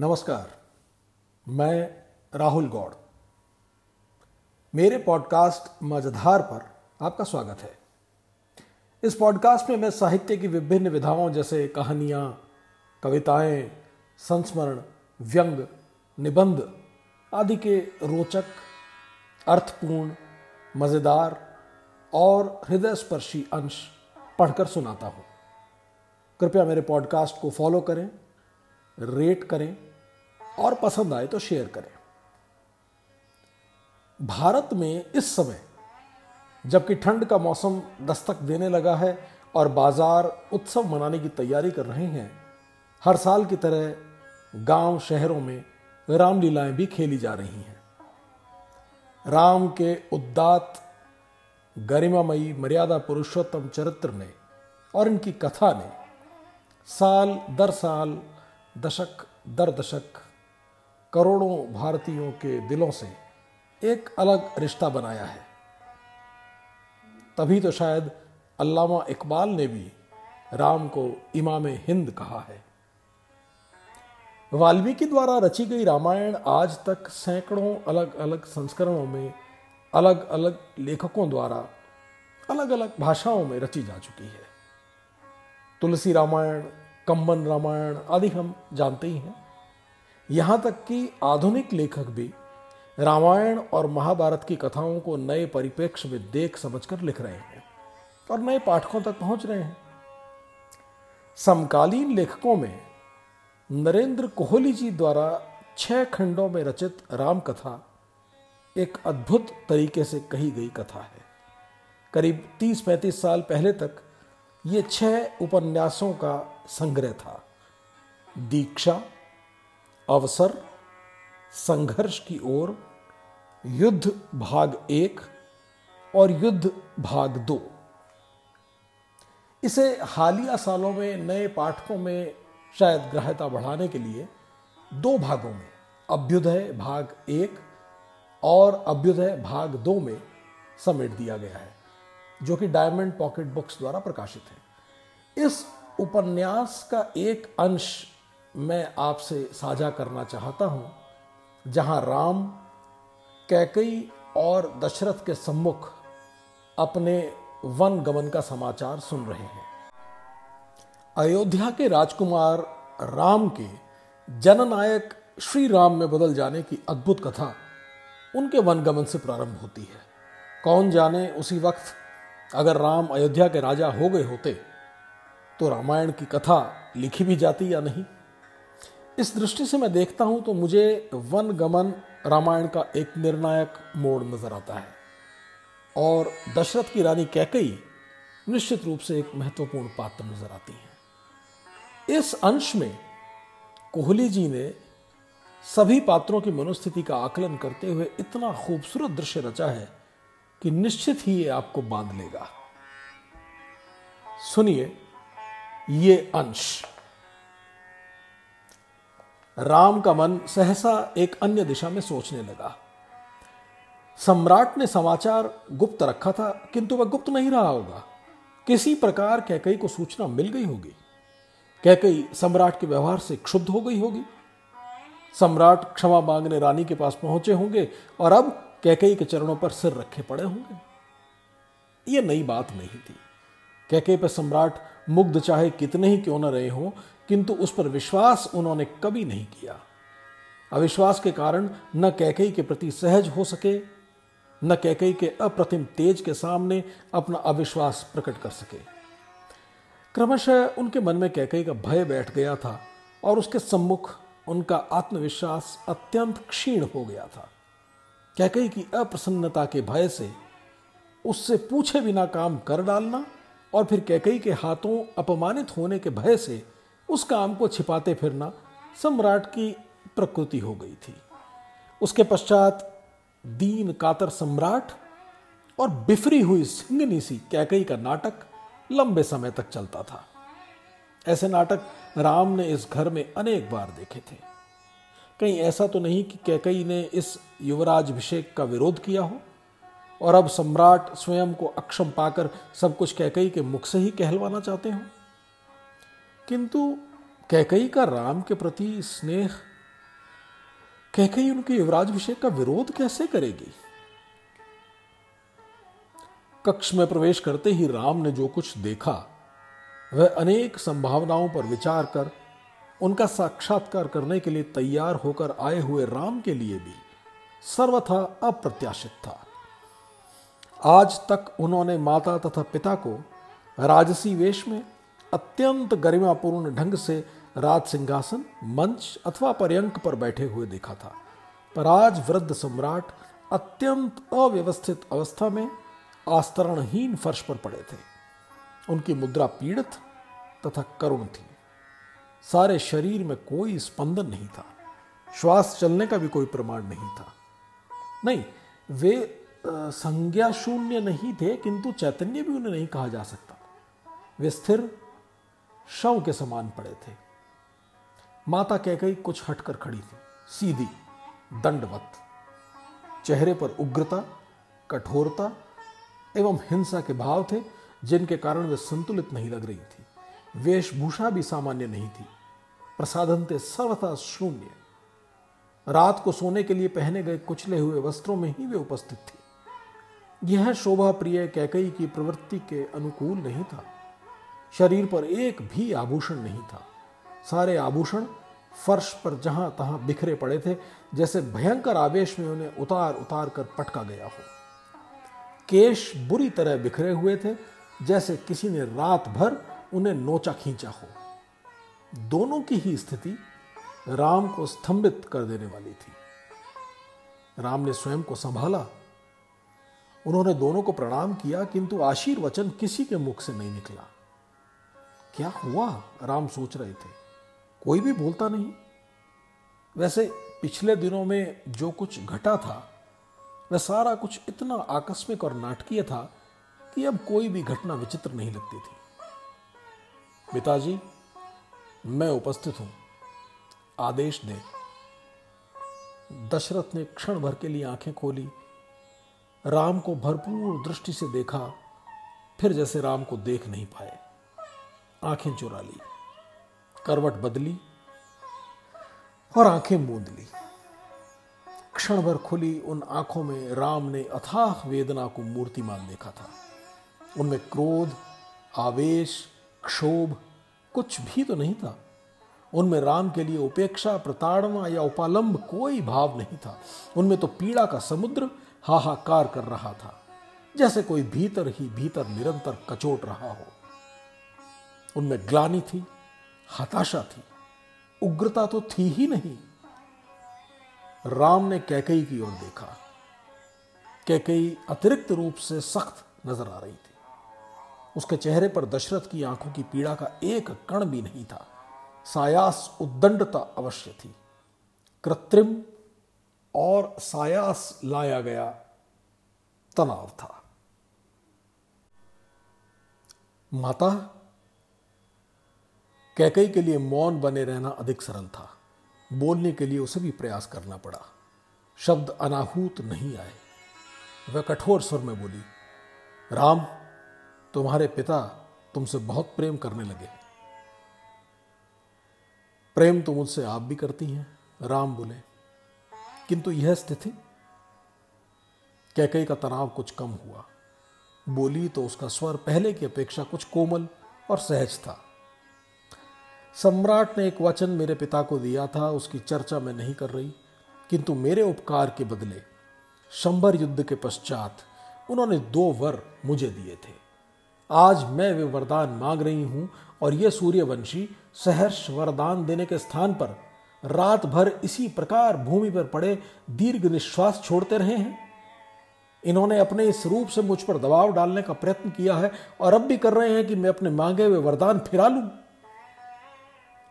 नमस्कार, मैं राहुल गौड़। मेरे पॉडकास्ट मझधार पर आपका स्वागत है। इस पॉडकास्ट में मैं साहित्य की विभिन्न विधाओं जैसे कहानियाँ, कविताएँ, संस्मरण, व्यंग, निबंध आदि के रोचक, अर्थपूर्ण, मज़ेदार और हृदय स्पर्शी अंश पढ़कर सुनाता हूँ। कृपया मेरे पॉडकास्ट को फॉलो करें, रेट करें और पसंद आए तो शेयर करें। भारत में इस समय, जबकि ठंड का मौसम दस्तक देने लगा है और बाज़ार उत्सव मनाने की तैयारी कर रहे हैं, हर साल की तरह गाँव शहरों में रामलीलाएँ भी खेली जा रही हैं। राम के उद्दात, गरिमामयी, मर्यादा पुरुषोत्तम चरित्र ने और इनकी कथा ने साल दर साल दशक दर दशक करोड़ों भारतीयों के दिलों से एक अलग रिश्ता बनाया है। तभी तो शायद अल्लामा इकबाल ने भी राम को इमाम हिंद कहा है। वाल्मीकि द्वारा रची गई रामायण आज तक सैकड़ों अलग अलग संस्करणों में अलग अलग लेखकों द्वारा अलग अलग भाषाओं में रची जा चुकी है। तुलसी रामायण कम्बन रामायण आदि हम जानते ही हैं। यहाँ तक कि आधुनिक लेखक भी रामायण और महाभारत की कथाओं को नए परिप्रेक्ष्य में देख समझकर लिख रहे हैं और नए पाठकों तक पहुँच रहे हैं। समकालीन लेखकों में नरेंद्र कोहली जी द्वारा छह खंडों में रचित राम कथा एक अद्भुत तरीके से कही गई कथा है। करीब 30-35 साल पहले तक ये छह उपन्यासों का संग्रह था। दीक्षा अवसर, संघर्ष की ओर, युद्ध भाग एक और युद्ध भाग दो। इसे हालिया सालों में, नए पाठकों में शायद ग्रहता बढ़ाने के लिए दो भागों में, अभ्युदय भाग एक और अभ्युदय भाग दो में समेट दिया गया है, जो कि डायमंड पॉकेट बुक्स द्वारा प्रकाशित है। इस उपन्यास का एक अंश मैं आपसे साझा करना चाहता हूँ, जहाँ राम कैकई और दशरथ के सम्मुख अपने वन गमन का समाचार सुन रहे हैं। अयोध्या के राजकुमार राम के जननायक श्री राम में बदल जाने की अद्भुत कथा उनके वन गमन से प्रारंभ होती है। कौन जाने उसी वक्त अगर राम अयोध्या के राजा हो गए होते तो रामायण की कथा लिखी भी जाती या नहीं? इस दृष्टि से मैं देखता हूँ तो मुझे वन गमन रामायण का एक निर्णायक मोड़ नज़र आता है। और दशरथ की रानी कैकई निश्चित रूप से एक महत्वपूर्ण पात्र नज़र आती है। इस अंश में कोहली जी ने सभी पात्रों की मनोस्थिति का आकलन करते हुए इतना खूबसूरत दृश्य रचा है कि निश्चित ही ये आपको बाँध लेगा। सुनिए ये अंश। राम का मन सहसा एक अन्य दिशा में सोचने लगा। सम्राट ने समाचार गुप्त रखा था, किंतु वह गुप्त नहीं रहा होगा। किसी प्रकार कैकई को सूचना मिल गई होगी। कैकई सम्राट के व्यवहार से क्षुब्ध हो गई होगी। सम्राट क्षमा मांगने रानी के पास पहुँचे होंगे, और अब कैकई के चरणों पर सिर रखे पड़े होंगे। यह नई बात नहीं थी। कैकई पर सम्राट मुग्ध चाहे कितने ही क्यों न रहे हों, किंतु उस पर विश्वास उन्होंने कभी नहीं किया। अविश्वास के कारण न कैकई के प्रति सहज हो सके, न कैकई के अप्रतिम तेज के सामने अपना अविश्वास प्रकट कर सके। क्रमशः उनके मन में कैकई का भय बैठ गया था और उसके सम्मुख उनका आत्मविश्वास अत्यंत क्षीण हो गया था। कैकई की अप्रसन्नता के भय से उससे पूछे बिना काम कर डालना और फिर कैकई के हाथों अपमानित होने के भय से उस काम को छिपाते फिरना सम्राट की प्रकृति हो गई थी। उसके पश्चात दीन कातर सम्राट और बिफरी हुई सिंगनी सी कैकई का नाटक लंबे समय तक चलता था। ऐसे नाटक राम ने इस घर में अनेक बार देखे थे। कहीं ऐसा तो नहीं कि कैकई ने इस युवराज अभिषेक का विरोध किया हो? और अब सम्राट स्वयं को अक्षम पाकर सब कुछ कैकई के मुख से ही कहलवाना चाहते हो। किंतु कैकई का राम के प्रति स्नेह, कैकई उनके युवराजभिषेक का विरोध कैसे करेगी? कक्ष में प्रवेश करते ही राम ने जो कुछ देखा, वह अनेक संभावनाओं पर विचार कर, उनका साक्षात्कार करने के लिए तैयार होकर आए हुए राम के लिए भी सर्वथा अप्रत्याशित था। आज तक उन्होंने माता तथा पिता को राजसी वेश में अत्यंत गरिमापूर्ण ढंग से राज सिंहासन, मंच अथवा पर्यंक पर बैठे हुए देखा था। पर आज वृद्ध सम्राट अत्यंत अव्यवस्थित अवस्था में आस्तरणहीन फर्श पर पड़े थे। उनकी मुद्रा पीड़ित तथा करुण थी। सारे शरीर में कोई स्पंदन नहीं था। श्वास चलने का भी कोई प्रमाण नहीं था। नहीं, वे संज्ञा शून्य नहीं थे, किंतु चैतन्य भी उन्हें नहीं कहा जा सकता वे स्थिर शव के समान पड़े थे। माता कहकई कुछ हटकर खड़ी थी। सीधी, दंडवत। चेहरे पर उग्रता, कठोरता एवं हिंसा के भाव थे, जिनके कारण वे संतुलित नहीं लग रही थी। वेशभूषा भी सामान्य नहीं थी। प्रसाधन थे सर्वथा शून्य। रात को सोने के लिए पहने गए कुचले हुए वस्त्रों में ही वे उपस्थित थी। यह शोभा प्रिय कैकई की प्रवृत्ति के अनुकूल नहीं था। शरीर पर एक भी आभूषण नहीं था। सारे आभूषण फर्श पर जहाँ तहां बिखरे पड़े थे, जैसे भयंकर आवेश में उन्हें उतार उतार कर पटका गया हो। केश बुरी तरह बिखरे हुए थे, जैसे किसी ने रात भर उन्हें नोचा खींचा हो। दोनों की ही स्थिति राम को स्तंभित कर देने वाली थी। राम ने स्वयं को संभाला उन्होंने दोनों को प्रणाम किया, किंतु आशीर्वचन किसी के मुख से नहीं निकला। क्या हुआ? राम सोच रहे थे। कोई भी बोलता नहीं। वैसे पिछले दिनों में जो कुछ घटा था, वह सारा कुछ इतना आकस्मिक और नाटकीय था कि अब कोई भी घटना विचित्र नहीं लगती थी। पिताजी, मैं उपस्थित हूँ। आदेश दे। दशरथ ने क्षण भर के लिए आँखें खोली। राम को भरपूर दृष्टि से देखा, फिर जैसे राम को देख नहीं पाए। आँखें चुरा ली, करवट बदली और आँखें मूंद ली। क्षण भर खुली उन आँखों में राम ने अथाह वेदना को मूर्तिमान देखा था। उनमें क्रोध, आवेश, क्षोभ कुछ भी तो नहीं था। उनमें राम के लिए उपेक्षा, प्रताड़ना या उपालंब कोई भाव नहीं था। उनमें तो पीड़ा का समुद्र हाहाकार कर रहा था, जैसे कोई भीतर ही भीतर निरंतर कचोट रहा हो। उनमें ग्लानी थी, हताशा थी, उग्रता तो थी ही नहीं। राम ने कैकई की ओर देखा। कैकई अतिरिक्त रूप से सख्त नज़र आ रही थी। उसके चेहरे पर दशरथ की आँखों की पीड़ा का एक कण भी नहीं था। सायास उद्दंडता अवश्य थी। कृत्रिम और सायास लाया गया तनाव था। माता, कैकई के लिए मौन बने रहना अधिक सरल था। बोलने के लिए उसे भी प्रयास करना पड़ा। शब्द अनाहूत नहीं आए। वह कठोर स्वर में बोली, राम, तुम्हारे पिता तुमसे बहुत प्रेम करने लगे। प्रेम तो मुझसे आप भी करती हैं। राम बोले किंतु यह स्थिति, कैकई का तनाव कुछ कम हुआ। बोली तो उसका स्वर पहले की अपेक्षा कुछ कोमल और सहज था। सम्राट ने एक वचन मेरे पिता को दिया था, उसकी चर्चा मैं नहीं कर रही, किंतु मेरे उपकार के बदले, शंबर युद्ध के पश्चात उन्होंने दो वर मुझे दिए थे। आज मैं वे वरदान मांग रही हूँ और ये सूर्यवंशी सहर्ष वरदान देने के स्थान पर रात भर इसी प्रकार भूमि पर पड़े दीर्घ निश्वास छोड़ते रहे हैं। इन्होंने अपने इस रूप से मुझ पर दबाव डालने का प्रयत्न किया है और अब भी कर रहे हैं कि मैं अपने मांगे हुए वरदान फिरा लूँ।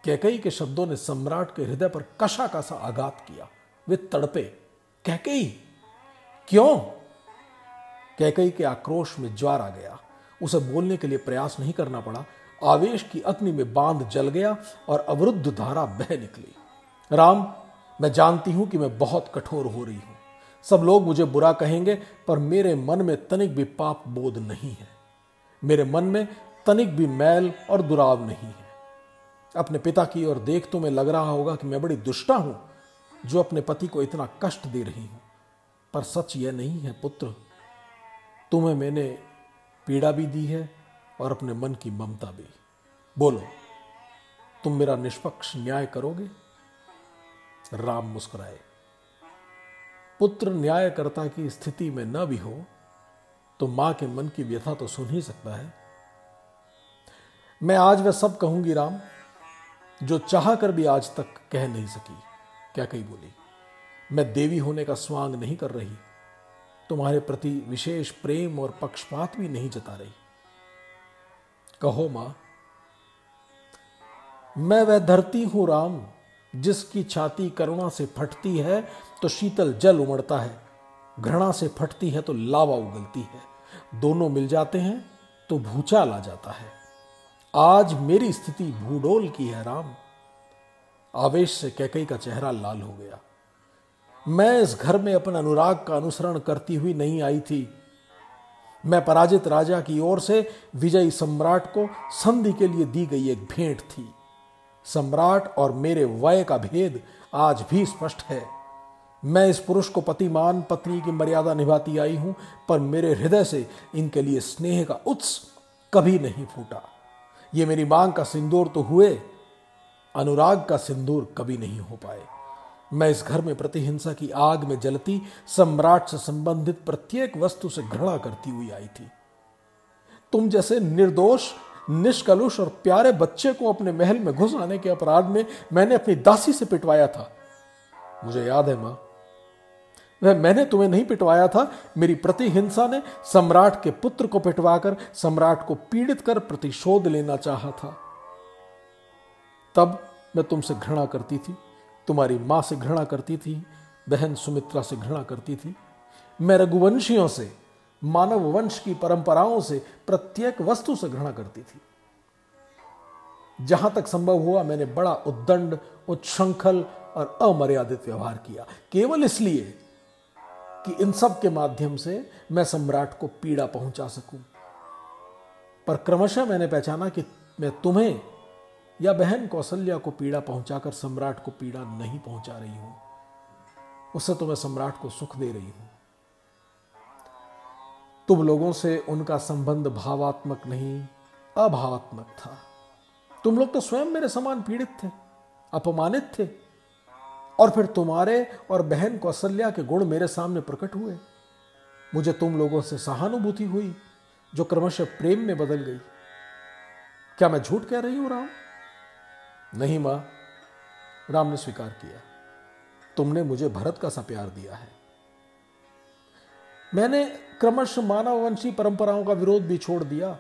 कैकई के शब्दों ने सम्राट के हृदय पर कशा का सा आघात किया। वे तड़पे। कैकई क्यों? कैकई के आक्रोश में ज्वार आ गया। उसे बोलने के लिए प्रयास नहीं करना पड़ा। आवेश की अग्नि में बाँध जल गया और अवरुद्ध धारा बह निकली। राम, मैं जानती हूँ कि मैं बहुत कठोर हो रही हूँ। सब लोग मुझे बुरा कहेंगे, पर मेरे मन में तनिक भी पाप बोध नहीं है। मेरे मन में तनिक भी मैल और दुराव नहीं है। अपने पिता की ओर देख तो मैं लग रहा होगा कि मैं बड़ी दुष्टा हूँ, जो अपने पति को इतना कष्ट दे रही हूँ। पर सच यह नहीं है, पुत्र, तुम्हें मैंने पीड़ा भी दी है और अपने मन की ममता भी। बोलो, तुम मेरा निष्पक्ष न्याय करोगे? राम मुस्कुराए। पुत्र न्यायकर्ता की स्थिति में न भी हो तो माँ के मन की व्यथा तो सुन ही सकता है। मैं आज वह सब कहूँगी राम, जो चाह कर भी आज तक कह नहीं सकी। क्या कही बोली? मैं देवी होने का स्वांग नहीं कर रही, तुम्हारे प्रति विशेष प्रेम और पक्षपात भी नहीं जता रही। कहो माँ, मैं वह धरती हूँ राम जिसकी छाती करुणा से फटती है तो शीतल जल उमड़ता है। घृणा से फटती है तो लावा उगलती है। दोनों मिल जाते हैं तो भूचाल आ जाता है। आज मेरी स्थिति भूडोल की है, राम। आवेश से कैकई का चेहरा लाल हो गया। मैं इस घर में अपने अनुराग का अनुसरण करती हुई नहीं आई थी। मैं पराजित राजा की ओर से विजयी सम्राट को संधि के लिए दी गई एक भेंट थी। सम्राट और मेरे वय का भेद आज भी स्पष्ट है। मैं इस पुरुष को पतिमान पत्नी की मर्यादा निभाती आई हूँ, पर मेरे हृदय से इनके लिए स्नेह का उत्स कभी नहीं फूटा। ये मेरी मांग का सिंदूर तो हुए, अनुराग का सिंदूर कभी नहीं हो पाए। मैं इस घर में प्रतिहिंसा की आग में जलती, सम्राट से संबंधित प्रत्येक वस्तु से घृणा करती हुई आई थी। तुम जैसे निर्दोष निष्कलुष और प्यारे बच्चे को अपने महल में घुस आने के अपराध में मैंने अपनी दासी से पिटवाया था। मुझे याद है माँ, वह मैंने तुम्हें नहीं पिटवाया था। मेरी प्रतिहिंसा ने सम्राट के पुत्र को पिटवाकर सम्राट को पीड़ित कर प्रतिशोध लेना चाहा था। तब मैं तुमसे घृणा करती थी, तुम्हारी माँ से घृणा करती थी, बहन सुमित्रा से घृणा करती थी। मैं रघुवंशियों से मानव वंश की परंपराओं से प्रत्येक वस्तु से घृणा करती थी। जहाँ तक संभव हुआ, मैंने बड़ा उद्दंड, उच्छृंखल और अमर्यादित व्यवहार किया। केवल इसलिए कि इन सब के माध्यम से मैं सम्राट को पीड़ा पहुँचा सकूँ। पर क्रमशः मैंने पहचाना कि मैं तुम्हें या बहन कौशल्या को पीड़ा पहुंचाकर सम्राट को पीड़ा नहीं पहुँचा रही हूँ। उससे तो मैं सम्राट को सुख दे रही हूँ। तुम लोगों से उनका संबंध भावात्मक नहीं, अभावात्मक था। तुम लोग तो स्वयं मेरे समान पीड़ित थे, अपमानित थे। और फिर तुम्हारे और बहन कौशल्या के गुण मेरे सामने प्रकट हुए। मुझे तुम लोगों से सहानुभूति हुई, जो क्रमशः प्रेम में बदल गई। क्या मैं झूठ कह रही हूँ, राम? नहीं, माँ। राम ने स्वीकार किया। तुमने मुझे भरत का सा प्यार दिया है। मैंने क्रमश मानववंशी परंपराओं का विरोध भी छोड़ दिया।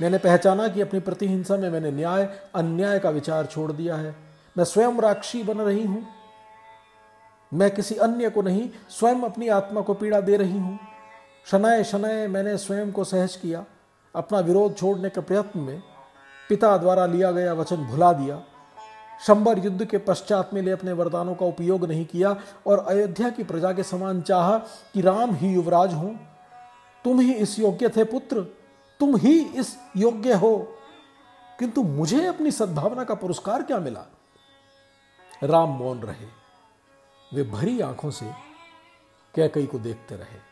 मैंने पहचाना कि अपनी प्रतिहिंसा में मैंने न्याय, अन्याय का विचार छोड़ दिया है। मैं स्वयं राक्षी बन रही हूँ। मैं किसी अन्य को नहीं, स्वयं अपनी आत्मा को पीड़ा दे रही हूँ। शनय शनय, मैंने स्वयं को सहज किया। अपना विरोध छोड़ने के प्रयत्न में पिता द्वारा लिया गया वचन भुला दिया। शंबर युद्ध के पश्चात में अपने वरदानों का उपयोग नहीं किया और अयोध्या की प्रजा के समान चाह कि राम ही युवराज हो। तुम ही इस योग्य थे पुत्र, तुम ही इस योग्य हो। किंतु मुझे अपनी सद्भावना का पुरस्कार क्या मिला? राम मौन रहे। वे भरी आँखों से कैकई को देखते रहे।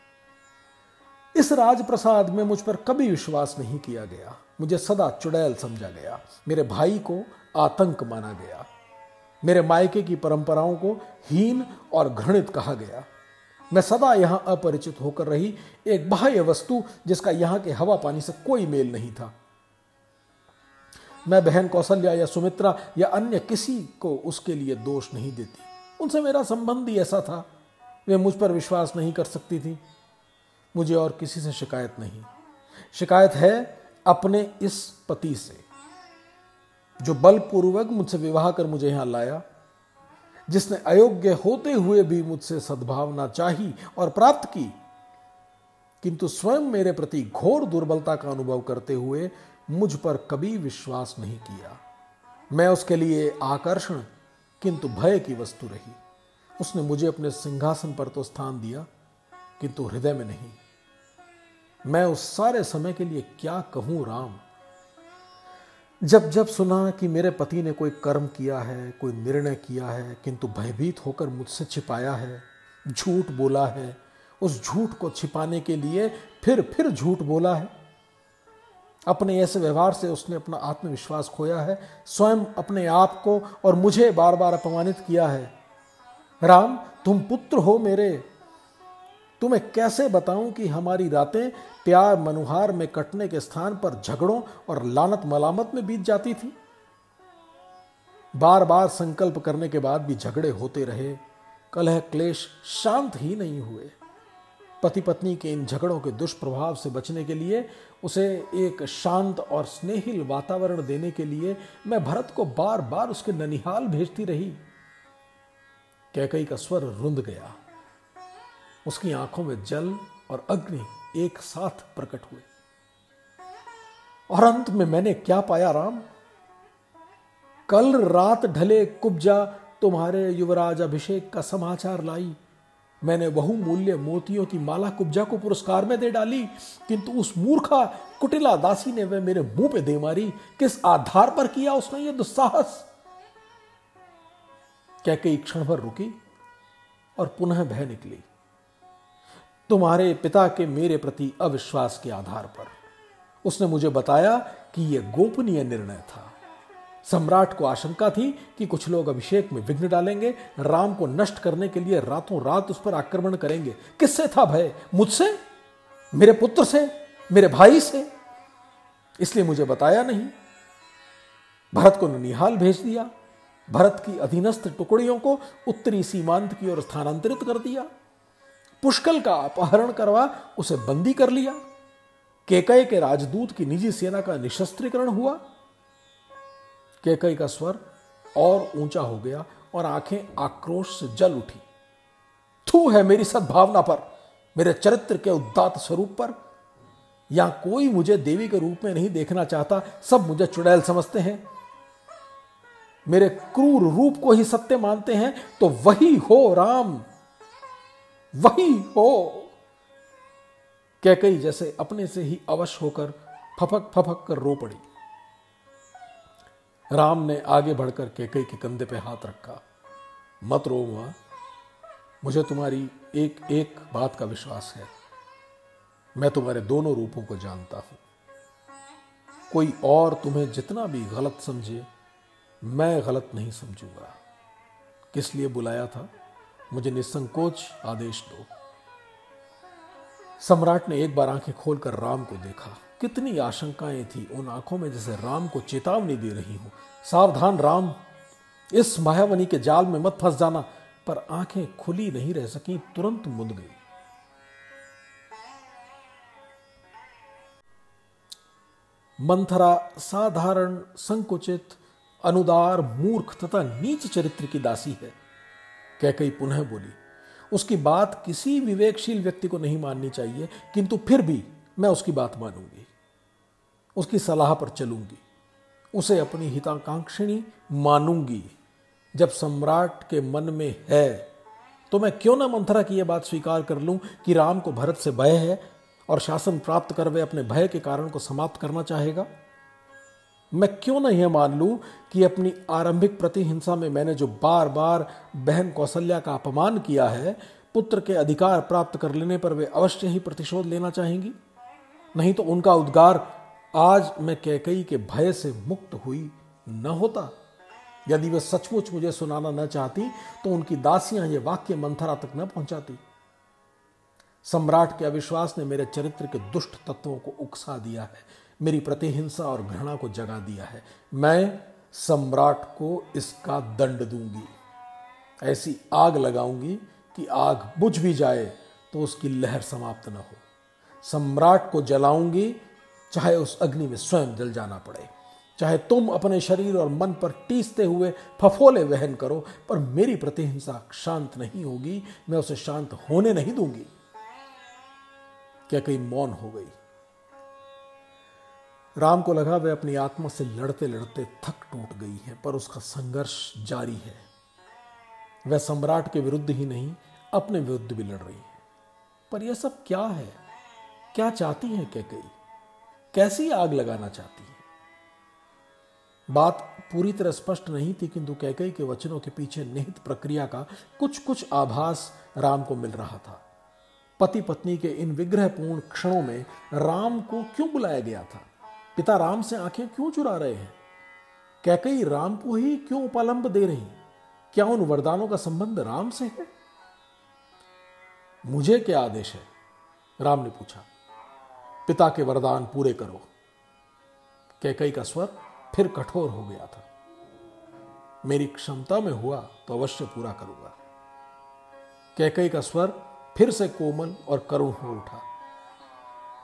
इस राजप्रसाद में मुझ पर कभी विश्वास नहीं किया गया। मुझे सदा चुड़ैल समझा गया। मेरे भाई को आतंक माना गया। मेरे मायके की परंपराओं को हीन और घृणित कहा गया। मैं सदा यहाँ अपरिचित होकर रही, एक बाह्य वस्तु जिसका यहाँ के हवा पानी से कोई मेल नहीं था। मैं बहन कौशल्या या सुमित्रा या अन्य किसी को उसके लिए दोष नहीं देती। उनसे मेरा संबंध ही ऐसा था। वे मुझ पर विश्वास नहीं कर सकती थी। मुझे और किसी से शिकायत नहीं। शिकायत है अपने इस पति से। जो बलपूर्वक मुझसे विवाह कर मुझे यहाँ लाया, जिसने अयोग्य होते हुए भी मुझसे सद्भावना चाही और प्राप्त की। किंतु स्वयं मेरे प्रति घोर दुर्बलता का अनुभव करते हुए मुझ पर कभी विश्वास नहीं किया। मैं उसके लिए आकर्षण, किंतु भय की वस्तु रही। उसने मुझे अपने सिंहासन पर तो स्थान दिया, किंतु हृदय में नहीं। मैं उस सारे समय के लिए क्या कहूँ राम? जब जब सुना कि मेरे पति ने कोई कर्म किया है, कोई निर्णय किया है, किंतु भयभीत होकर मुझसे छिपाया है, झूठ बोला है, उस झूठ को छिपाने के लिए फिर फिर झूठ बोला है। अपने ऐसे व्यवहार से उसने अपना आत्मविश्वास खोया है, स्वयं अपने आप को और मुझे बार बार अपमानित किया है। राम, तुम पुत्र हो मेरे। तुम्हें कैसे बताऊँ कि हमारी रातें प्यार मनुहार में कटने के स्थान पर झगड़ों और लानत मलामत में बीत जाती थी? बार बार संकल्प करने के बाद भी झगड़े होते रहे। कलह क्लेश शांत ही नहीं हुए। पति पत्नी के इन झगड़ों के दुष्प्रभाव से बचने के लिए, उसे एक शांत और स्नेहिल वातावरण देने के लिए मैं भरत को बार बार उसके ननिहाल भेजती रही। कैकई का स्वर रुंध गया। उसकी आँखों में जल और अग्नि एक साथ प्रकट हुए। और अंत में मैंने क्या पाया राम? कल रात ढले कुब्जा तुम्हारे युवराज अभिषेक का समाचार लाई। मैंने बहुमूल्य मोतियों की माला कुब्जा को पुरस्कार में दे डाली, किंतु उस मूर्खा कुटिला दासी ने वह मेरे मुँह पे दे मारी। किस आधार पर किया उसने यह दुस्साहस? क्या कई क्षण भर रुकी और पुनः बह निकली। तुम्हारे पिता के मेरे प्रति अविश्वास के आधार पर। उसने मुझे बताया कि यह गोपनीय निर्णय था। सम्राट को आशंका थी कि कुछ लोग अभिषेक में विघ्न डालेंगे, राम को नष्ट करने के लिए रातों रात उस पर आक्रमण करेंगे। किससे था भय? मुझसे? मेरे पुत्र से? मेरे भाई से? इसलिए मुझे बताया नहीं। भरत को ननिहाल भेज दिया। भरत की अधीनस्थ टुकड़ियों को उत्तरी सीमांत की ओर स्थानांतरित कर दिया। पुष्कल का अपहरण करवा, उसे बंदी कर लिया। केकई के राजदूत की निजी सेना का निशस्त्रीकरण हुआ। केकई का स्वर और ऊँचा हो गया और आँखें आक्रोश से जल उठी। थू है मेरी सद्भावना पर, मेरे चरित्र के उदात स्वरूप पर। या कोई मुझे देवी के रूप में नहीं देखना चाहता, सब मुझे चुड़ैल समझते हैं। मेरे क्रूर रूप को ही सत्य मानते हैं तो वही हो राम। वही हो। कैकई जैसे अपने से ही अवश होकर फपक फपक कर रो पड़ी। राम ने आगे बढ़कर केकई के कंधे पे हाथ रखा। मत रो माँ, मुझे तुम्हारी एक एक बात का विश्वास है। मैं तुम्हारे दोनों रूपों को जानता हूँ। कोई और तुम्हें जितना भी गलत समझे, मैं गलत नहीं समझूँगा। किस लिए बुलाया था? मुझे निसंकोच आदेश दो। सम्राट ने एक बार आँखें खोलकर राम को देखा। कितनी आशंकाएँ थी उन आँखों में जैसे राम को चेतावनी दे रही हूँ। सावधान राम, इस मायावनी के जाल में मत फंस जाना, पर आँखें खुली नहीं रह सकी, तुरंत मुद गई। मंथरा, साधारण, संकुचित, अनुदार, मूर्ख तथा नीच चरित्र की दासी है। कैकई पुनः बोली, उसकी बात किसी विवेकशील व्यक्ति को नहीं माननी चाहिए, किंतु फिर भी मैं उसकी बात मानूँगी। उसकी सलाह पर चलूँगी। उसे अपनी हिताकांक्षिणी मानूँगी। जब सम्राट के मन में है तो मैं क्यों ना मंथरा की यह बात स्वीकार कर लूँ कि राम को भरत से भय है और शासन प्राप्त कर वे अपने भय के कारण को समाप्त करना चाहेगा? मैं क्यों ना यह मान लूँ कि अपनी आरंभिक प्रतिहिंसा में मैंने जो बार बार बहन कौशल्या का अपमान किया है, पुत्र के अधिकार प्राप्त कर लेने पर वे अवश्य ही प्रतिशोध लेना चाहेंगी? नहीं तो उनका उद्गार आज मैं कैकई के भय से मुक्त हुई न होता। यदि वे सचमुच मुझे सुनाना न चाहती तो उनकी दासियाँ ये वाक्य मंथरा तक न पहुंचाती। सम्राट के अविश्वास ने मेरे चरित्र के दुष्ट तत्वों को उकसा दिया है। मेरी प्रतिहिंसा और घृणा को जगा दिया है। मैं सम्राट को इसका दंड दूँगी। ऐसी आग लगाऊँगी कि आग बुझ भी जाए तो उसकी लहर समाप्त न हो। सम्राट को जलाऊँगी, चाहे उस अग्नि में स्वयं जल जाना पड़े। चाहे तुम अपने शरीर और मन पर टीसते हुए फफोले वहन करो, पर मेरी प्रतिहिंसा शांत नहीं होगी, मैं उसे शांत होने नहीं दूँगी। क्या कहीं मौन हो गई? राम को लगा वह अपनी आत्मा से लड़ते लड़ते थक टूट गई है, पर उसका संघर्ष जारी है। वह सम्राट के विरुद्ध ही नहीं, अपने विरुद्ध भी लड़ रही है। पर यह सब क्या है? क्या चाहती है क्या कई कैसी आग लगाना चाहती है? बात पूरी तरह स्पष्ट नहीं थी, किंतु कैकई के वचनों के पीछे निहित प्रक्रिया का कुछ कुछ आभास राम को मिल रहा था। पति पत्नी के इन विग्रहपूर्ण क्षणों में राम को क्यों बुलाया गया था? पिता राम से आँखें क्यों चुरा रहे हैं? कैकई राम को ही क्यों उपालंब दे रही क्या उन वरदानों का संबंध राम से है? मुझे क्या आदेश है? राम ने पूछा। पिता के वरदान पूरे करो। कैकई का स्वर फिर कठोर हो गया था। मेरी क्षमता में हुआ तो अवश्य पूरा करूँगा। कैकई का स्वर फिर से कोमल और करुण हो उठा।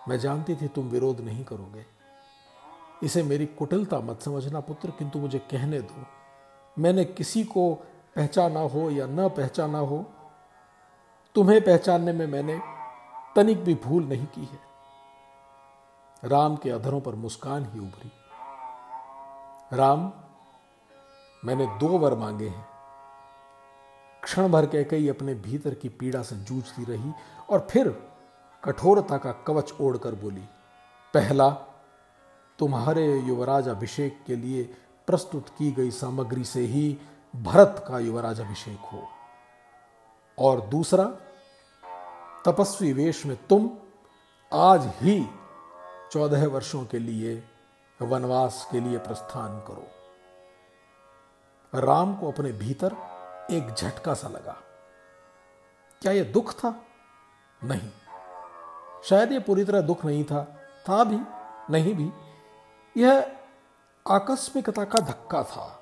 मैं जानती थी तुम विरोध नहीं करोगे। इसे मेरी कुटिलता मत समझना पुत्र, किंतु मुझे कहने दो, मैंने किसी को पहचाना हो या न पहचाना हो, तुम्हें पहचानने में मैंने तनिक भी भूल नहीं की है। राम के अधरों पर मुस्कान ही उभरी। राम, मैंने दो वर मांगे हैं। क्षण भर कह कई अपने भीतर की पीड़ा से जूझती रही और फिर कठोरता का कवच ओढ़कर बोली, पहला तुम्हारे युवराज अभिषेक के लिए प्रस्तुत की गई सामग्री से ही भरत का युवराज अभिषेक हो। और दूसरा, तपस्वी वेश में तुम आज ही चौदह वर्षों के लिए वनवास के लिए प्रस्थान करो। राम को अपने भीतर एक झटका सा लगा। क्या यह दुख था? नहीं। शायद यह पूरी तरह दुख नहीं था। था भी, नहीं भी। यह आकस्मिकता का धक्का था।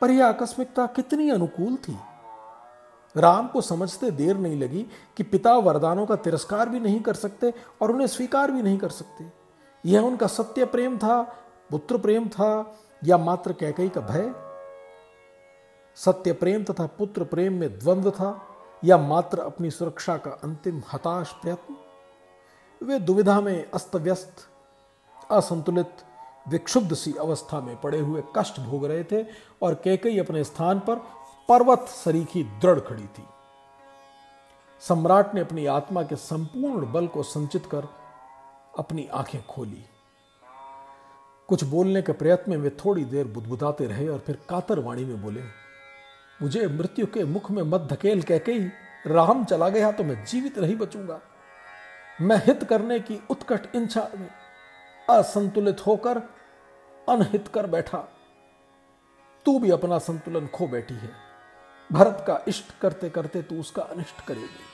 पर यह आकस्मिकता कितनी अनुकूल थी। राम को समझते देर नहीं लगी कि पिता वरदानों का तिरस्कार भी नहीं कर सकते और उन्हें स्वीकार भी नहीं कर सकते। यह उनका सत्य प्रेम था, पुत्र प्रेम था या मात्र कैकई का भय? सत्य प्रेम तथा पुत्र प्रेम में द्वंद्व था या मात्र अपनी सुरक्षा का अंतिम हताश प्रयत्न? वे दुविधा में अस्त व्यस्त असंतुलित, विक्षुब्ध सी अवस्था में पड़े हुए कष्ट भोग रहे थे और कैकई अपने स्थान पर पर्वत सरीखी दृढ़ खड़ी थी। सम्राट ने अपनी आत्मा के संपूर्ण बल को संचित कर अपनी आँखें खोली। कुछ बोलने के प्रयत्न में वे थोड़ी देर बुदबुदाते रहे और फिर कातर वाणी में बोले, मुझे मृत्यु के मुख में मत धकेल कह के ही राम चला गया तो मैं जीवित नहीं बचूँगा। मैं हित करने की उत्कट इच्छा में असंतुलित होकर अनहित कर बैठा। तू भी अपना संतुलन खो बैठी है। भरत का इष्ट करते करते तू उसका अनिष्ट करेगी।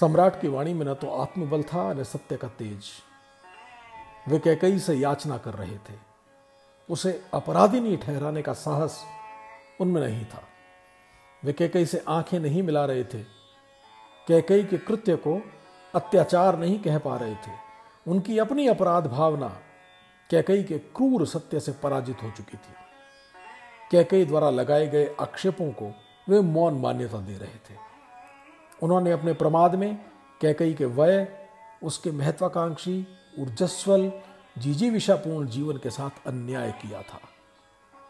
सम्राट की वाणी में न तो आत्मबल था, न सत्य का तेज। वे कैकई से याचना कर रहे थे। उसे अपराधी नहीं ठहराने का साहस उनमें नहीं था। वे कैकई से आँखें नहीं मिला रहे थे। कैकई के कृत्य को अत्याचार नहीं कह पा रहे थे। उनकी अपनी अपराध भावना कैकई के क्रूर सत्य से पराजित हो चुकी थी। कैकई द्वारा लगाए गए आक्षेपों को वे मौन मान्यता दे रहे थे। उन्होंने अपने प्रमाद में कैकई के वय, उसके महत्वाकांक्षी, ऊर्जस्वल जीजी विषापूर्ण जीवन के साथ अन्याय किया था।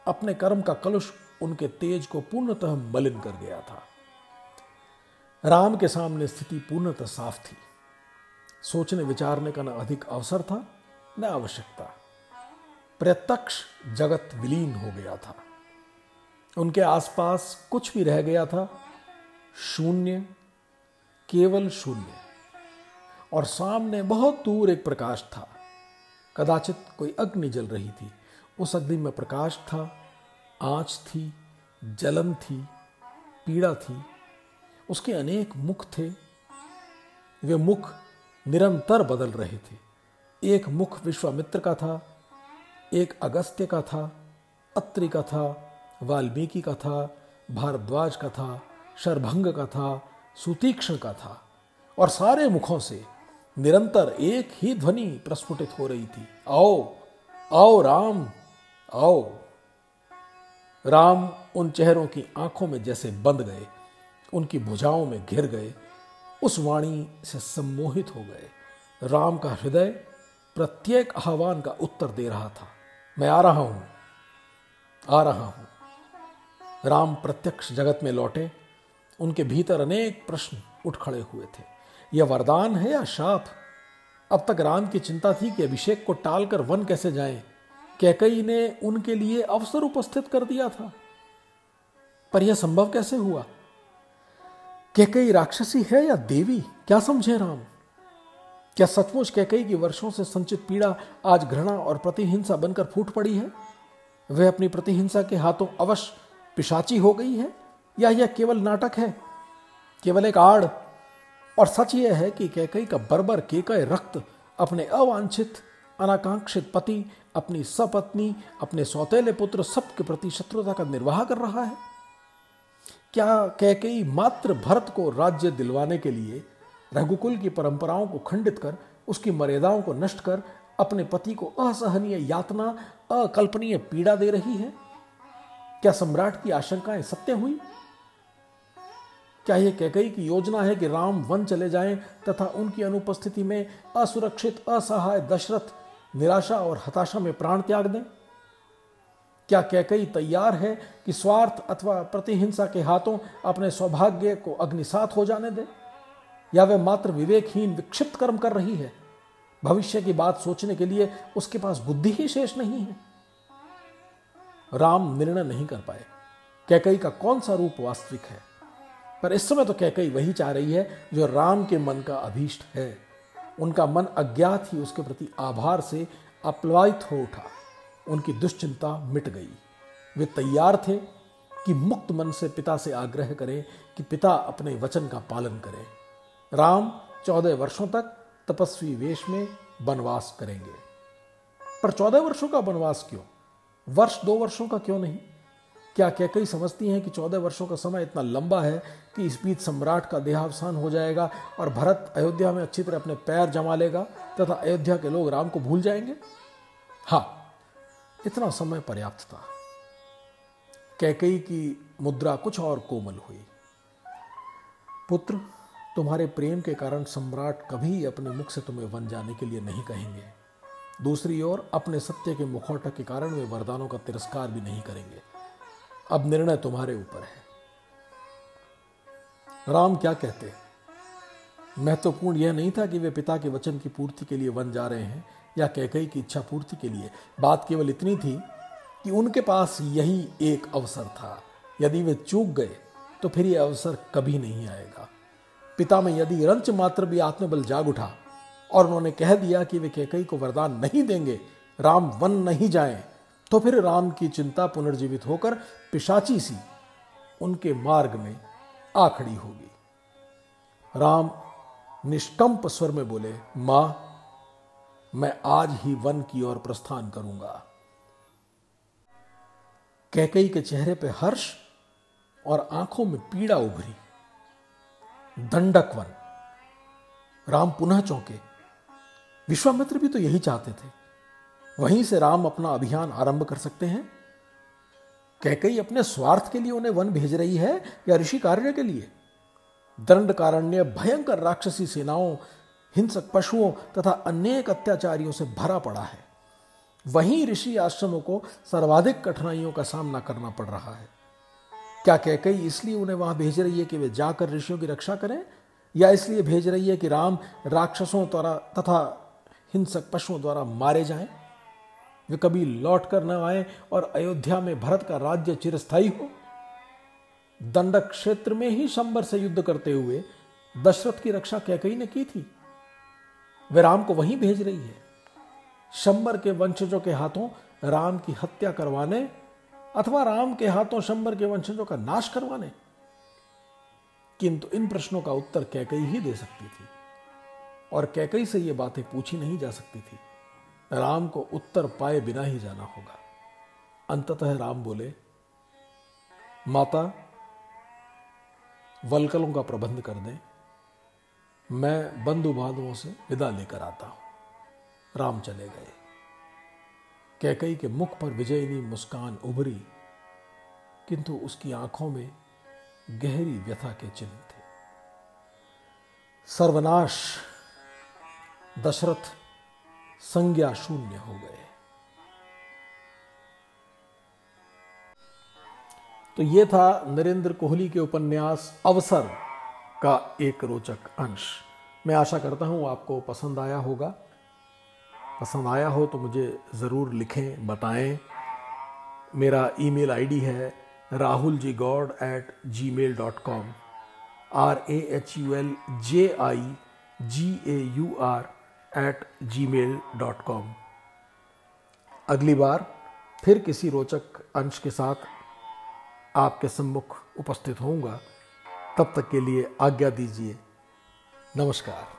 अपने कर्म का कलुष उनके तेज को पूर्णतः मलिन कर गया था। राम के सामने स्थिति पूर्णतः साफ़ थी। सोचने विचारने का न अधिक अवसर था, न आवश्यकता। प्रत्यक्ष जगत विलीन हो गया था। उनके आसपास कुछ भी रह गया था, शून्य, केवल शून्य। और सामने बहुत दूर एक प्रकाश था। कदाचित कोई अग्नि जल रही थी। उस अग्नि में प्रकाश था, आँच थी, जलन थी, पीड़ा थी। उसके अनेक मुख थे। वे मुख निरंतर बदल रहे थे। एक मुख विश्वामित्र का था, एक अगस्त्य का था, अत्रि का था, वाल्मीकि का था, भारद्वाज का था, शरभंग का था, सुतीक्ष्ण का था। और सारे मुखों से निरंतर एक ही ध्वनि प्रस्फुटित हो रही थी। आओ आओ राम आओ। राम उन चेहरों की आँखों में जैसे बंद गए, उनकी भुजाओं में घिर गए उस वाणी से सम्मोहित हो गए। राम का हृदय प्रत्येक आह्वान का उत्तर दे रहा था। मैं आ रहा हूँ। आ रहा हूँ। राम प्रत्यक्ष जगत में लौटे। उनके भीतर अनेक प्रश्न उठ खड़े हुए थे। यह वरदान है या शाप? अब तक राम की चिंता थी कि अभिषेक को टालकर वन कैसे जाएँ, कैकई ने उनके लिए अवसर उपस्थित कर दिया था। पर यह संभव कैसे हुआ? कैकई राक्षसी है या देवी? क्या समझे राम? क्या सचमुच कैकई की वर्षों से संचित पीड़ा आज घृणा और प्रतिहिंसा बनकर फूट पड़ी है? वह अपनी प्रतिहिंसा के हाथों अवश्य पिशाची हो गई है? या यह केवल नाटक है? केवल एक आड़? और सच यह है कि कैकई का बर्बर केकय रक्त अपने अवांछित, अनाकांक्षित पति, अपनी सपत्नी, अपने सौतेले पुत्र सबके प्रति शत्रुता का निर्वाह कर रहा है? क्या कैकई मात्र भरत को राज्य दिलवाने के लिए रघुकुल की परंपराओं को खंडित कर, उसकी मर्यादाओं को नष्ट कर, अपने पति को असहनीय यातना, अकल्पनीय पीड़ा दे रही है? क्या सम्राट की आशंकाएँ सत्य हुई? क्या यह कैकई की योजना है कि राम वन चले जाएँ तथा उनकी अनुपस्थिति में असुरक्षित, असहाय दशरथ निराशा और हताशा में प्राण त्याग दें? क्या कैकई तैयार है कि स्वार्थ अथवा प्रतिहिंसा के हाथों अपने सौभाग्य को अग्निसात हो जाने दे? या वह मात्र विवेकहीन विक्षिप्त कर्म कर रही है? भविष्य की बात सोचने के लिए उसके पास बुद्धि ही शेष नहीं है। राम निर्णय नहीं कर पाए। कैकई का कौन सा रूप वास्तविक है? पर इस समय तो कैकई वही चाह रही है जो राम के मन का अभीष्ट है। उनका मन अज्ञात ही उसके प्रति आभार से अप्लवायित हो उठा। उनकी दुश्चिंता मिट गई। वे तैयार थे कि मुक्त मन से पिता से आग्रह करें कि पिता अपने वचन का पालन करें। राम चौदह वर्षों तक तपस्वी वेश में वनवास करेंगे। पर चौदह वर्षों का वनवास क्यों? वर्ष दो वर्षों का क्यों नहीं? क्या क्या कई समझती हैं कि चौदह वर्षों का समय इतना लंबा है कि इस बीच सम्राट का देहावसान हो जाएगा और भरत अयोध्या में अच्छी तरह अपने पैर जमा लेगा तथा अयोध्या के लोग राम को भूल जाएँगे? हाँ इतना समय पर्याप्त था। कैकई की मुद्रा कुछ और कोमल हुई। पुत्र, तुम्हारे प्रेम के कारण सम्राट कभी अपने मुख से तुम्हें वन जाने के लिए नहीं कहेंगे। दूसरी ओर, अपने सत्य के मुखौटक के कारण वे वरदानों का तिरस्कार भी नहीं करेंगे। अब निर्णय तुम्हारे ऊपर है। राम क्या कहते? महत्वपूर्ण यह नहीं था कि वे पिता के वचन की पूर्ति के लिए वन जा रहे हैं। या कैकई की इच्छा पूर्ति के लिए। बात केवल इतनी थी कि उनके पास यही एक अवसर था। यदि वे चूक गए तो फिर यह अवसर कभी नहीं आएगा। पिता में यदि रंच मात्र भी आत्मबल जाग उठा और उन्होंने कह दिया कि वे कैकई को वरदान नहीं देंगे राम वन नहीं जाएँ, तो फिर राम की चिंता पुनर्जीवित होकर पिशाची सी उनके मार्ग में आ खड़ी होगी। राम निष्कंप स्वर में बोले माँ मैं आज ही वन की ओर प्रस्थान करूँगा। कैकई के चेहरे पर हर्ष और आँखों में पीड़ा उभरी। दंडक वन, राम पुनः चौंके। विश्वामित्र भी तो यही चाहते थे। वहीं से राम अपना अभियान आरंभ कर सकते हैं। कैकई अपने स्वार्थ के लिए उन्हें वन भेज रही है या ऋषि कार्य के लिए? दंड कारण्य भयंकर राक्षसी सेनाओं हिंसक पशुओं तथा अनेक अत्याचारियों से भरा पड़ा है। वहीं ऋषि आश्रमों को सर्वाधिक कठिनाइयों का सामना करना पड़ रहा है। क्या कैकई इसलिए उन्हें वहाँ भेज रही है कि वे जाकर ऋषियों की रक्षा करें? या इसलिए भेज रही है कि राम राक्षसों द्वारा तथा हिंसक पशुओं द्वारा मारे जाएँ? वे कभी लौट कर न आए और अयोध्या में भरत का राज्य चिरस्थायी हो? दंडक क्षेत्र में ही शंबर से युद्ध करते हुए दशरथ की रक्षा कैकई ने की थी? वे राम को वहीं भेज रही है। शंबर के वंशजों के हाथों राम की हत्या करवाने अथवा राम के हाथों शंबर के वंशजों का नाश करवाने। किंतु इन प्रश्नों का उत्तर कैकई ही दे सकती थी और कैकई से ये बातें पूछी नहीं जा सकती थी। राम को उत्तर पाए बिना ही जाना होगा। अंततः राम बोले, माता, वलकलों का प्रबंध कर दें। मैं बंधु बांधवों से विदा लेकर आता हूँ। राम चले गए। कैकई के मुख पर विजयनी मुस्कान उभरी, किंतु उसकी आँखों में गहरी व्यथा के चिन्ह थे। सर्वनाश, दशरथ संज्ञा शून्य हो गए। तो यह था नरेंद्र कोहली के उपन्यास अवसर। का एक रोचक अंश। मैं आशा करता हूँ आपको पसंद आया होगा। पसंद आया हो तो मुझे ज़रूर लिखें, बताएँ। मेरा ईमेल आईडी है Rahul ji Gaur at gmail dot com R A H U L J I G A U R at gmail dot com अगली बार फिर किसी रोचक अंश के साथ आपके सम्मुख उपस्थित होऊँगा। तब तक के लिए आज्ञा दीजिए। नमस्कार।